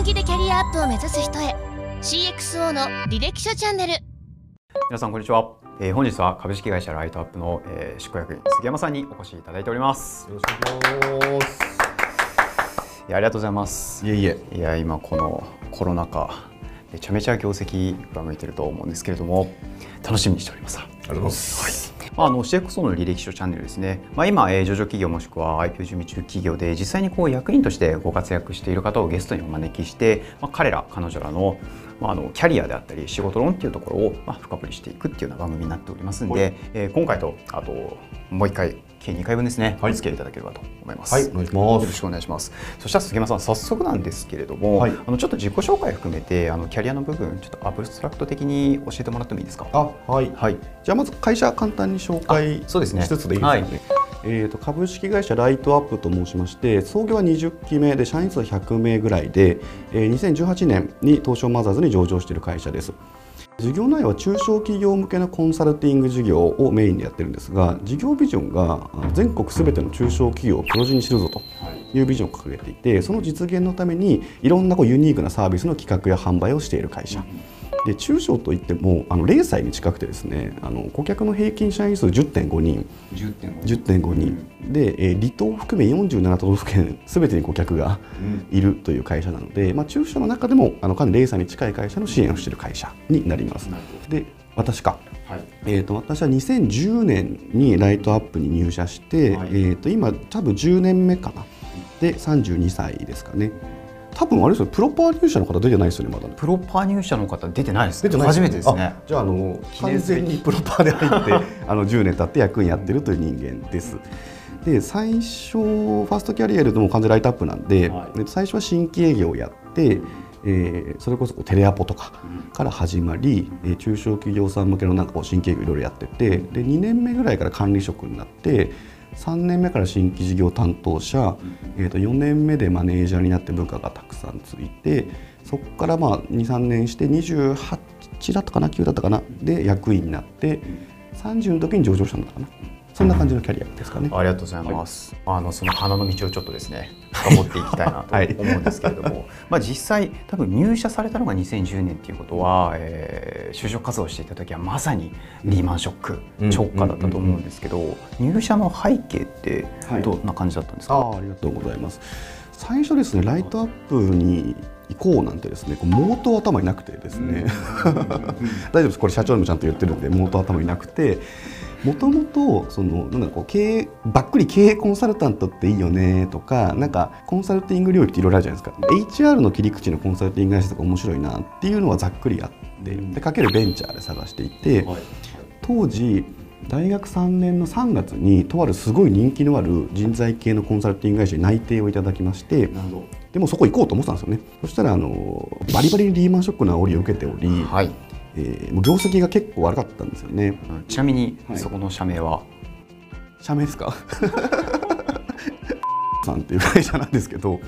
本気でキャリアアップを目指す人へ。CXO の履歴書チャンネル。皆さんこんにちは、えー、本日は株式会社ライトアップの、えー、執行役員杉山さんにお越しいただいております。よろしくお願いします。いやありがとうございます。いえいえ。いや今このコロナ禍めちゃめちゃ業績が向いてると思うんですけれども楽しみにしております。ありがとうございます、はい。まあ、あの CXO の履歴書チャンネルですね、まあ、今、えー、上場企業もしくは IPO 準備中企業で実際にこう役員としてご活躍している方をゲストにお招きして、まあ、彼ら彼女らのまあ、あのキャリアであったり仕事論っていうところを、まあ、深掘りしていくっていうような番組になっておりますんで、えー、今回とあともう一回計2回分ですね、はい、お付き合いいただければと思います。はい、お願いします。よろしくお願いします。そしたら杉山さん、早速なんですけれども、はい、あのちょっと自己紹介含めて、あのキャリアの部分、ちょっとアブストラクト的に教えてもらってもいいですか？あ、はい。はい。じゃあまず会社簡単に紹介そうですね。しつつでいいですかね。えーと、株式会社ライトアップと申しまして創業は20期目で社員数100名ぐらいで、えー、2018年に東証マザーズに上場している会社です事業内容は中小企業向けのコンサルティング事業をメインでやってるんですが事業ビジョンが全国すべての中小企業を黒字にするぞというビジョンを掲げていてその実現のためにいろんなこうユニークなサービスの企画や販売をしている会社。で中小といってもあの0歳に近くてですねあの顧客の平均社員数10.5人。10.5人。で、えー、離島を含め47都道府県すべてに顧客がいるという会社なので、まあ、中小の中でもあのかなり0歳に近い会社の支援をしている会社になります。で私か、はい、えーと、私は2010年にライトアップに入社して、はい、えーと、今多分10年目かな。で32歳ですかね。多分あれですよプロパー入社の方出てないですよねまだね。プロパー入社の方出てないです、ね、出てない初めてですね。じゃああの完全にプロパーで入って あの10年経って役員やってるという人間です。で最初ファーストキャリアでも完全ライトアップなんで、はい、最初は新規営業をやって、えー、それこそテレアポとかから始まり、うん、中小企業さん向けのなんかこう新規営業いろいろやっててで2年目ぐらいから管理職になって3年目から新規事業担当者、えー、と4年目でマネージャーになって部下がたくさんついてそこからまあ23年して28だったかな9だったかなで役員になって30の時に上場したんだかな。そんな感じのキャリアですかね。ありがとうございます。はい、あのその花の道をちょっとですね、深掘っていきたいなと 思うんですけれども、はい、まあ実際多分入社されたのが2010年っていうことは、えー、就職活動していた時はまさにリーマンショック、うん、直下だったと思うんですけど、入社の背景ってどんな感じだったんですか？はい、あありがとうございます。最初ですね、ライトアップに行こうなんてですね、こうモート頭になくてですね、大丈夫です。これ社長にもちゃんと言ってるんで、モート頭になくて。もともとそのなんだこう経営ばっくり経営コンサルタントっていいよねとかなんかコンサルティング領域っていろいろあるじゃないですか。HR の切り口のコンサルティング会社とか面白いなっていうのはざっくりあってでかけるベンチャーで探していて、はい、当時大学3年の3月にとあるすごい人気のある人材系のコンサルティング会社に内定をいただきましてでもそこ行こうと思ってたんですよね。そしたらあのバリバリにリーマンショックの煽りを受けており、はいえー、もう業績が結構悪かったんですよね。ちなみに、そこの社名は？社名ですか？さんっていう会社なんですけど。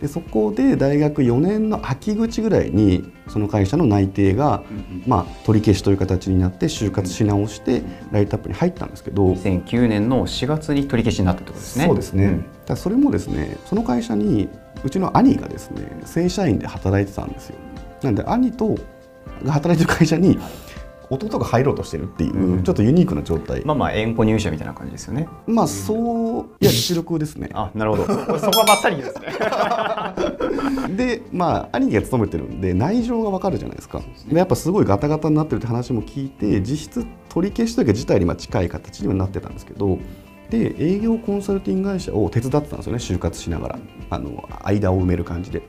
でそこで大学4年の秋口ぐらいにその会社の内定が、まあ、取り消しという形になって就活し直してライトアップに入ったんですけど。2009年の4月に取り消しになったってことですね。そうですね、うん、だそれもですねその会社にうちの兄がですね正社員で働いてたんですよ。なんで兄とが働いてる会社に弟が入ろうとしてるっていう、ちょっとユニークな状態。まあまあ縁故入社みたいな感じですよね。まあそういや実力ですね。あなるほど。そこはばっさりですね。でまあ兄貴が勤めてるんで内情がわかるじゃないですか。でやっぱすごいガタガタになってるって話も聞いて実質取り消しというか自体にま近い形にはなってたんですけどで営業コンサルティング会社を手伝ってたんですよね就活しながら。あの間を埋める感じで。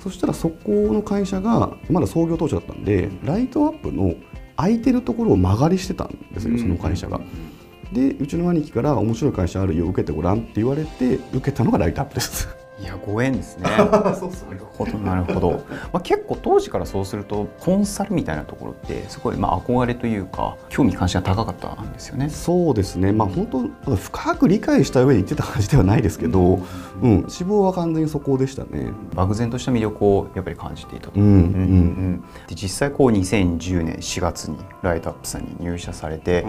そしたらそこの会社がまだ創業当初だったんでライトアップの空いてるところを間借りしてたんですよその会社が。でうちの兄貴から面白い会社あるよ受けてごらんって言われて受けたのがライトアップです。いやご縁ですね。そうそうなるほどなるほど。まあ結構当時からそうするとコンサルみたいなところってすごいまあ憧れというか興味関心が高かったんですよね。そうですね。まあ本当深く理解した上で言ってた感じではないですけど、うん、志望は完全にそこでしたね。漠然とした魅力をやっぱり感じていたと。うんうんうん。で実際こう2010年4月にライトアップさんに入社されて、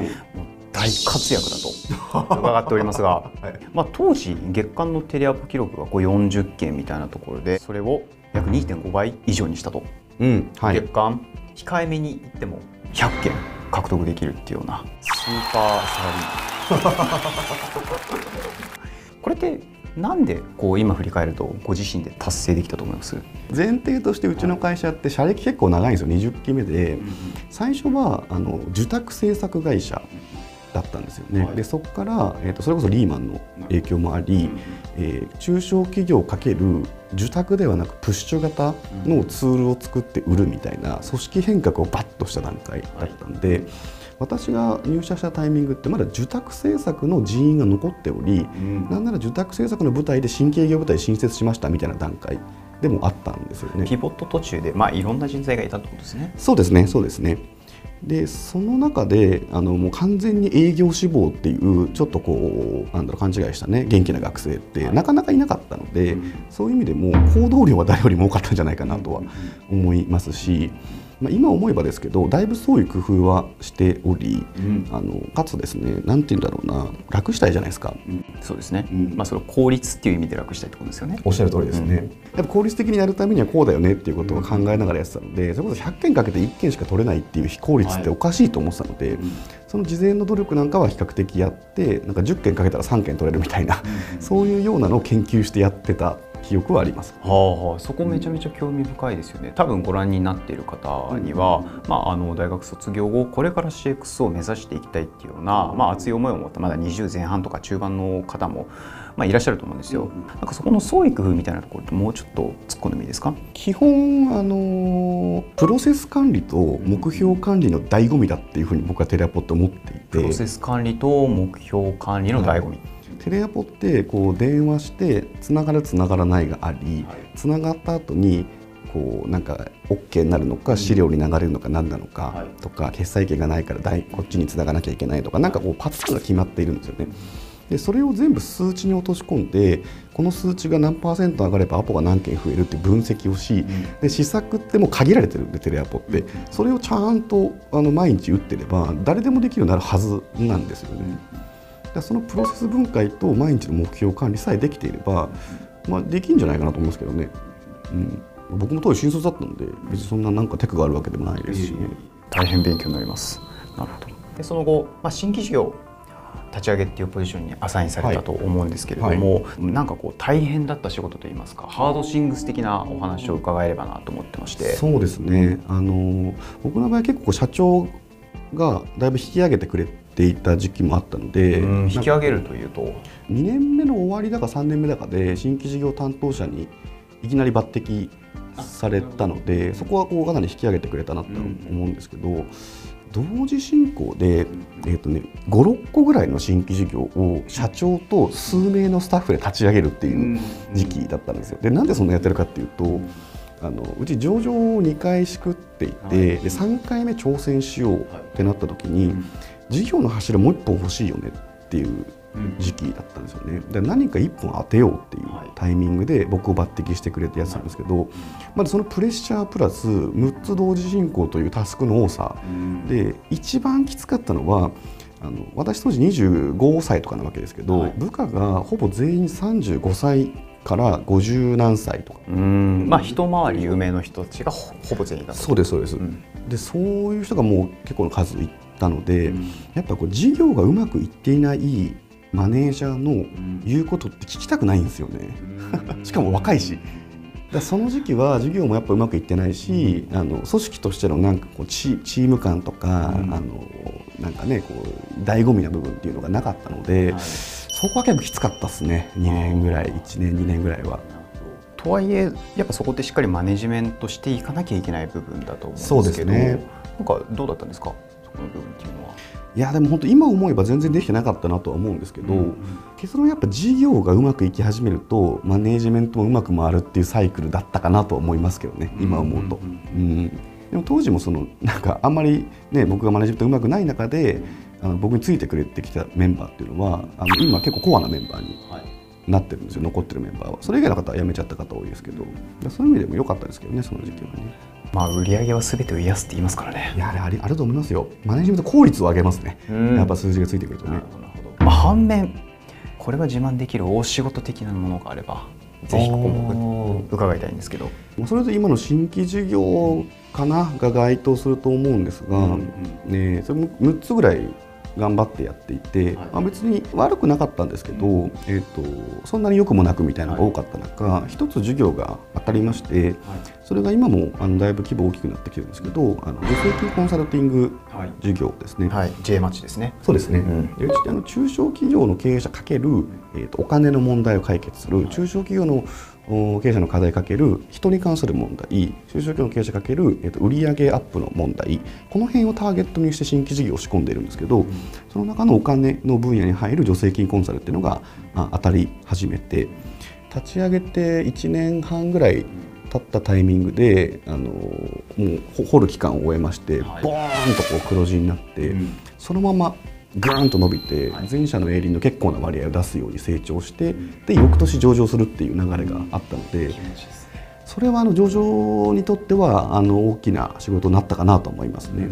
大活躍だと。伺っておりますが、はい、まあ、当時月間のテレアポ記録がこう40件みたいなところでそれを約2.5倍以上にしたと、うん。はい、月間控えめに言っても100件獲得できるっていうようなスーパーサラリーマン。これってなんでこう今振り返るとご自身で達成できたと思います？前提としてうちの会社って社歴結構長いんですよ。20期目で。最初はあの受託制作会社だったんですよね、はい、でそこから、えーと、それこそリーマンの影響もあり、えー、中小企業かける受託ではなくプッシュ型のツールを作って売るみたいな組織変革をバッとした段階だったんで。はい私が入社したタイミングってまだ受託政策の人員が残っており、うん、なんなら受託政策の舞台で新規営業部隊新設しましたみたいな段階でもあったんですよね。ピボット途中で、まあ、いろんな人材がいたってことですね。そうですねそうですねでその中であのもう完全に営業志望っていうちょっとこうなんだろう勘違いしたね元気な学生ってなかなかいなかったので、そういう意味でも行動量は誰よりも多かったんじゃないかなとは思いますし。まあ、今思えばですけどだいぶそういう工夫はしており、うん、あのかつですねなんて言うんだろうな楽したいじゃないですか、うん、そうですね、うん、まあ、それを効率っていう意味で楽したいってことですよね。おっしゃる通りですね、やっぱ効率的にやるためにはこうだよねっていうことを考えながらやってたのでそれこそ100件かけて1件しか取れないっていう非効率っておかしいと思ってたので、はい、その事前の努力なんかは比較的やってなんか10件かけたら3件取れるみたいな、そういうようなのを研究してやってた記憶はあります。はあ、はあ、そこめちゃめちゃ興味深いですよね。多分ご覧になっている方には、まああの大学卒業後これから CX を目指していきたいっていうような、まあ熱い思いを持ったまだ20前半とか中盤の方もまあいらっしゃると思うんですよ。なんかそこの創意工夫みたいなところってもうちょっと突っ込んでもいいですか？基本あのプロセス管理と目標管理の醍醐味だっていうふうに僕はテレアポット思っていて。プロセス管理と目標管理の醍醐味。はいテレアポってこう電話してつながるつながらないがあり、つながった後にこうなんか OK になるのか資料に流れるのか何なのかとか、決済権がないからこっちにつながなきゃいけないとかなんかこうパターンが決まっているんですよね。でそれを全部数値に落とし込んでこの数値が何パーセント上がればアポが何件増えるって分析をし、で施策っても限られてるんでテレアポって。それをちゃんとあの毎日打ってれば誰でもできるようになるはずなんですよね。そのプロセス分解と毎日の目標管理さえできていれば、まあ、できんじゃないかなと思いますけどね、うん、僕も当時新卒だったので別にそんななんかテクがあるわけでもないですしね、大変勉強になります。なるほど。でその後、まあ、新規事業立ち上げっていうポジションにアサインされたと思うんですけれども、はい。はい、なんかこう大変だった仕事といいますかハードシングス的なお話を伺えればなと思ってまして。そうですね。あの僕の場合結構社長がだいぶ引き上げてくれていた時期もあったので引き上げるというと？2年目の終わりだか3年目だかで新規事業担当者にいきなり抜擢されたのでそこはこうかなり引き上げてくれたなと思うんですけど、同時進行で、えーとね、56個ぐらいの新規事業を社長と数名のスタッフで立ち上げるっていう時期だったんですよ。でなんでそんなやってるかっていうとあのうち上場を2回しくっていて、はい、で3回目挑戦しようってなった時に、はい、事業の柱もう1本欲しいよねっていう時期だったんですよね。で何か1本当てようっていうタイミングで僕を抜擢してくれてやつなんですけど、まずそのプレッシャープラス6つ同時進行というタスクの多さ。で一番きつかったのはあの私当時25歳とかなわけですけど、はい、部下がほぼ全員35歳から50何歳とか。まあ一回り有名の人たちがほぼ全員だそうですそうです、うん、でそういう人がもう結構の数いったので、うん、やっぱこう事業がうまくいっていないマネージャーの言うことって聞きたくないんですよね、しかも若いし。だその時期は授業もやっぱうまくいってないし、あの組織としてのなんかこうチチーム感とか、あのなんかねこう醍醐味な部分っていうのがなかったので、はい。そこは結構きつかったですね。2年ぐらい1年2年ぐらいは。とはいえやっぱそこってしっかりマネジメントしていかなきゃいけない部分だと思うんですけどね、なんかどうだったんですか？そこの部分っていうのは。いやでも本当今思えば全然できてなかったなとは思うんですけど、うんうん、結論やっぱ事業がうまくいき始めるとマネジメントもうまく回るっていうサイクルだったかなと思いますけどね今思うと。うん、うん、でも当時もそのなんかあんまりね僕がマネジメントうまくない中であの僕についてくれてきたメンバーっていうのはあの今結構コアなメンバーになってるんですよ、残ってるメンバーはそれ以外の方は辞めちゃった方多いですけどそういう意味でも良かったですけどねその時期はね。まあ、売上はすべてを癒すって言いますからね。いやあれあると思いますよ。マネジメント効率を上げますね。やっぱ数字がついてくるとね。まあ、反面これは自慢できる大仕事的なものがあればぜひここも伺いたいんですけどそれで今の新規事業かなが該当すると思うんですが、うんうん、ね、それも6つぐらい頑張ってやっていて、はい、まあ、別に悪くなかったんですけど、うん、えーと、そんなに良くもなくみたいなのが多かった中、はい、一つ授業が当たりまして、はい、それが今もあのだいぶ規模大きくなってきてるんですけどあの助成金コンサルティング授業ですね。はい、J マッチですね。そうですね、うん、でうちあの中小企業の経営者かける、えーと、お金の問題を解決する中小企業の経営者の課題かける人に関する問題中小企業の経営者かける、えー、と売上アップの問題この辺をターゲットにして新規事業を仕込んでいるんですけど、うん、その中のお金の分野に入る助成金コンサルっていうのが、まあ、当たり始めて立ち上げて1年半ぐらい経ったタイミングであのもう掘る期間を終えまして、はい、ボーンとこう黒字になって、うん、そのままグーンと伸びて全社の営利の結構な割合を出すように成長してで翌年上場するっていう流れがあったのでそれはあの上場にとってはあの大きな仕事になったかなと思いますね。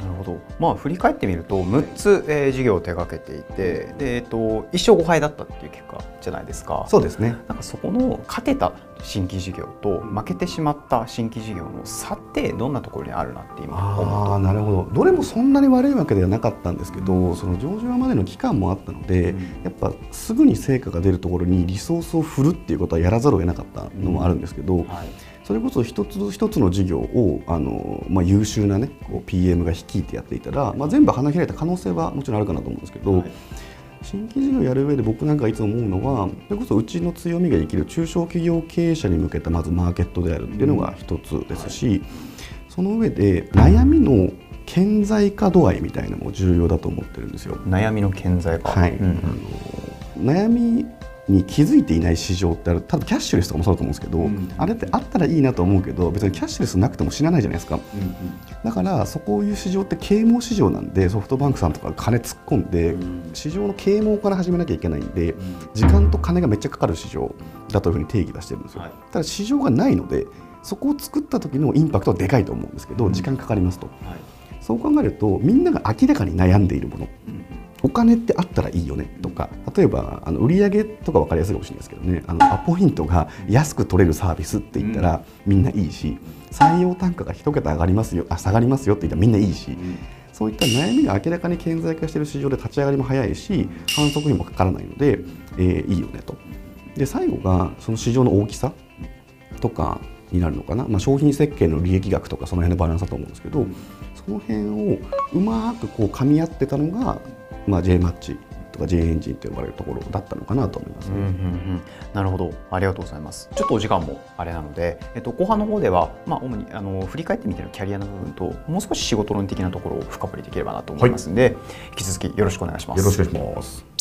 なるほど、まあ、振り返ってみると6つ、えー、事業を手掛けていてで、えっと、1勝5敗だったっていう結果じゃないですか。そうですね。なんかそこの勝てた新規事業と負けてしまった新規事業の差ってどんなところにあるなって今思あなるほど。どれもそんなに悪いわけではなかったんですけどその上場までの期間もあったので、うん、やっぱすぐに成果が出るところにリソースを振るっていうことはやらざるを得なかったのもあるんですけど、うん。はいそれこそ一つ一つの事業をあの、まあ、優秀な、ね、こう PM が率いてやっていたら、まあ、全部花開いた可能性はもちろんあるかなと思うんですけど、はい、新規事業をやる上で僕なんかいつも思うのはそれこそうちの強みが生きる中小企業経営者に向けたまずマーケットであるっていうのが一つですし、はい、その上で悩みの顕在化度合いみたいなのも重要だと思ってるんですよ。悩みの顕在化、はい、うん、あの悩みに気づいていない市場ってある多分キャッシュレスとかもそうだと思うんですけど、うん、あれってあったらいいなと思うけど別にキャッシュレスなくても知らないじゃないですか、うん。うん、だからそこいう市場って啓蒙市場なんでソフトバンクさんとか金突っ込んで、うん、市場の啓蒙から始めなきゃいけないんで、時間と金がめっちゃかかる市場だというふうに定義出してるんですよ、はい、ただ市場がないのでそこを作った時のインパクトはでかいと思うんですけど時間かかりますと、はい、そう考えるとみんなが明らかに悩んでいるもの、お金ってあったらいいよねとか例えばあの売上とか分かりやすいかもしれないですけどねあのアポイントが安く取れるサービスって言ったらみんないいし採用単価が1桁上がりますよあ下がりますよって言ったらみんないいし。そういった悩みが明らかに顕在化している市場で立ち上がりも早いし反則費もかからないので、えー、いいよねと。で最後がその市場の大きさとかになるのかな、まあ、商品設計の利益額とかその辺のバランスだと思うんですけどその辺をうまくこう噛み合ってたのがまあ、J マッチとか J エンジンと呼ばれるところだったのかなと思います、ね、うんうんうん、なるほど。ありがとうございます。ちょっとお時間もあれなので、えっと、後半の方では、まあ、主にあの振り返ってみてのキャリアの部分ともう少し仕事論的なところを深掘りできればなと思いますので、はい、引き続きよろしくお願いします。よろしくお願いします